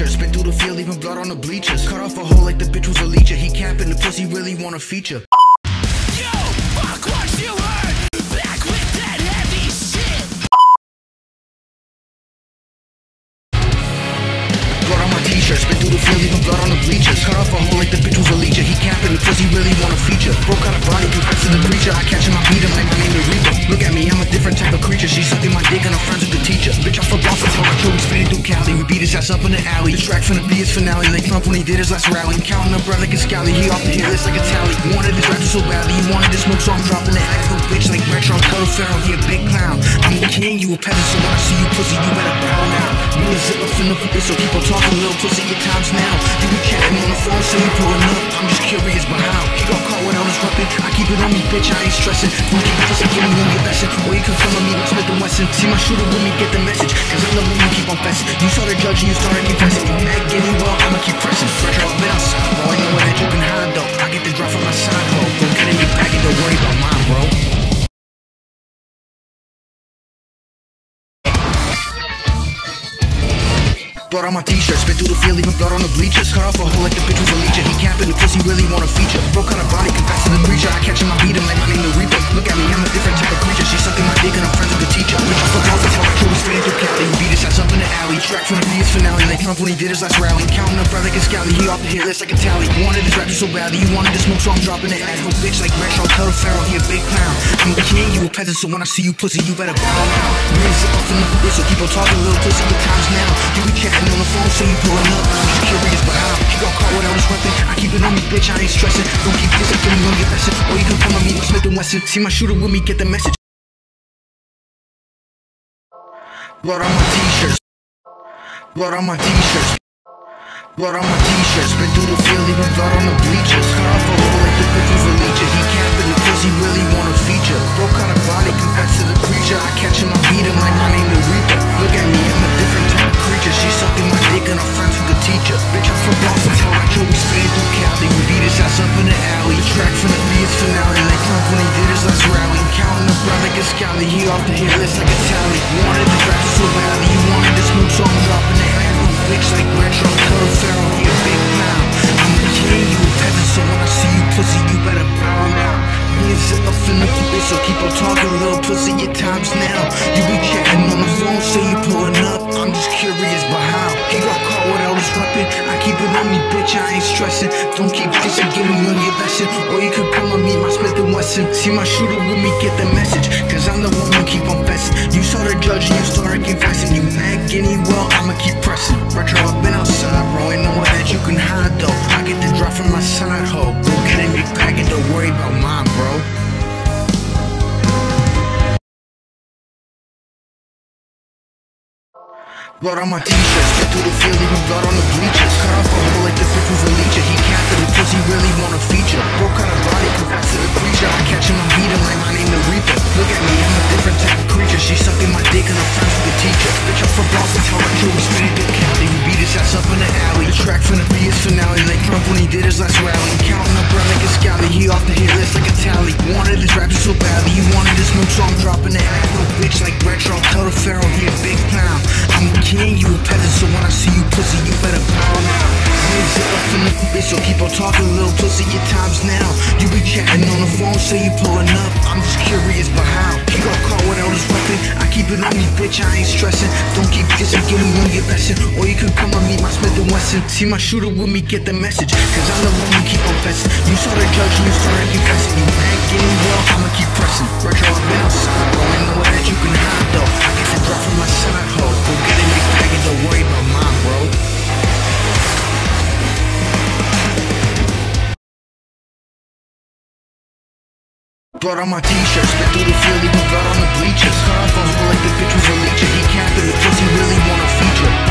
Spit through the field, leaving blood on the bleachers. Cut off a hole like the bitch was a leecher. He capping the pussy, really want a feature. Yo, fuck what you heard. Back with that heavy shit. Blood on my t-shirt, spit through the field, leaving blood on the bleachers. Cut off a hole like the bitch was a leecher. He capping the pussy, really want a feature. Broke out a body, confess to the preacher. I catch him, I beat him like my name the Reaper. Look at me, I'm a different type of creature. She sucking my dick and her friends with the teacher. Bitch, I fuck off until I kill. We spinning through Cali. We beat his ass up in the alley. The track finna be his finale. Like Trump when he did his last rally. Counting up bread like a scally. He off the hit list like a tally. Wanted his rap so badly. He wanted to smoke, so I'm dropping the act. Bitch like Retro. Color Pharaoh, he a big clown. I'm the king, you a peasant. So when I see you pussy, you better bow now. Me and Zipper finna put this, so keep on talking, little pussy. Your time's now. You be chatting on the phone, so you pulling up. I'm just curious, but how? He got caught without his weapon. I keep it on me, bitch. I ain't stressing. Keep pussy, give me you can with me Smith and Wesson. See my shooter with me, get the message. Cause I'm the one you keep on fessing. You saw the judge and you started confessing. You mad, getting well, I'ma keep pressing. Retro, I've been outside, bro. I know where that you can hide, though. I get the drop from my side, ho. Go get in bag and don't worry about mine, bro. Blood on my t-shirt, spit through the field, leaving blood on the bleachers. Cut off a hole like the bitch was a leecher. He capping the pussy, really want a feature. Broke out a body, confess to the preacher. I catch him, I beat him like my name the Reaper. Look at me, I'm Trump when he did his last rally. Counting up bread like a scally. He off the hit list like a tally. Wanted his rap so badly. You wanted to smoke, so I'm dropping it. Ass no bitch like Retro. Color Pharaoh, he a big clown. I'm the king, you a peasant. So when I see you pussy, you better bow and Zip up in the bitch, so keep on talking, little pussy. Your time's now. You be chatting on the phone, so you pulling up. I'm curious, but how? He got caught without his weapon. I keep it on me, bitch. I ain't stressing. Don't keep this, I'm gonna get lesson. Or you can come on me Smith and Wesson. See my shooter with me, get the message. Blood on my t-shirts. Blood on my t-shirts. Blood on my t-shirts. Spin through the field, leaving blood on the bleachers. Cut off a hole like the bitch was a leecher. He capping it cause he really want a feature. Broke out a body, confess to the preacher. I catch him, I beat him like my name the Reaper. Look at me, I'm a different type of creature. She sucking my dick and I'm friends with the teacher. Bitch, I fuck off until I. We spinning through Cali. We beat his ass up in the alley. The track finna be his finale. Like Trump when he did his last rally. Counting up bread like a scally. He off the hit list like a tally. Wanted the draft so badly. He wanted to smoke, so I'm dropping the. Retro. Pharaoh, he a big clown. I'm the king, you a peasant. So when I see you pussy, you better bow now. Me and up in the bitch, so keep on talking, little pussy. Your time's now. You be chatting on the phone, say you pulling up. I'm just curious, but how? He got caught without his weapon. I keep it on me, bitch. I ain't stressing. Don't keep dissing, give me on your lesson. Or you could come on me, my And See my shooter with me, get the message. Cause I'm the one who keep on fessing. You saw the judge and you started confessing. You mad, getting well, I'ma keep pressing. Retro, I've been outside, bro. Ain't nowhere that you can hide, though. I get the drop from my side, ho. Go get your bag and don't worry about mine, bro. Blood on my t-shirt, spit through the field, leaving blood on the bleachers. Cut off a hole like the was a leecher. He capped it because he really want a feature. Broke out a body, finale, like Trump when he did his last rally. Counting up bread like a scally. He off the hit list like a tally. Wanted this rap so badly, he wanted this new song dropping the act. No bitch like Retro, tell the Pharaoh, he a big clown. I'm the king, you a peasant, so when I see you pussy, you better bow now. Hands up bitch, so keep on talking, little pussy, your time's now. You be chatting on the phone, say you pulling up. I'm just curious, but how? He got caught without his weapon. I keep it on me, bitch, I ain't stressing. Don't keep dissing, give me one your lesson. Or you Wesson. See my shooter with me, get the message. Cause I'm the one who keep on fessing. You saw the judge and you started confessing. You mad, getting well, I'ma keep pressing. Retro, I've been outside, bro. Ain't nowhere that you can hide, though. I get the drop from my side, ho. Go get your bag and don't worry about mine, bro. Blood on my t-shirt, spit through the field, leaving blood on the bleachers. Cut off a hole like the bitch was a leecher. He capped it, the pussy really want a feature.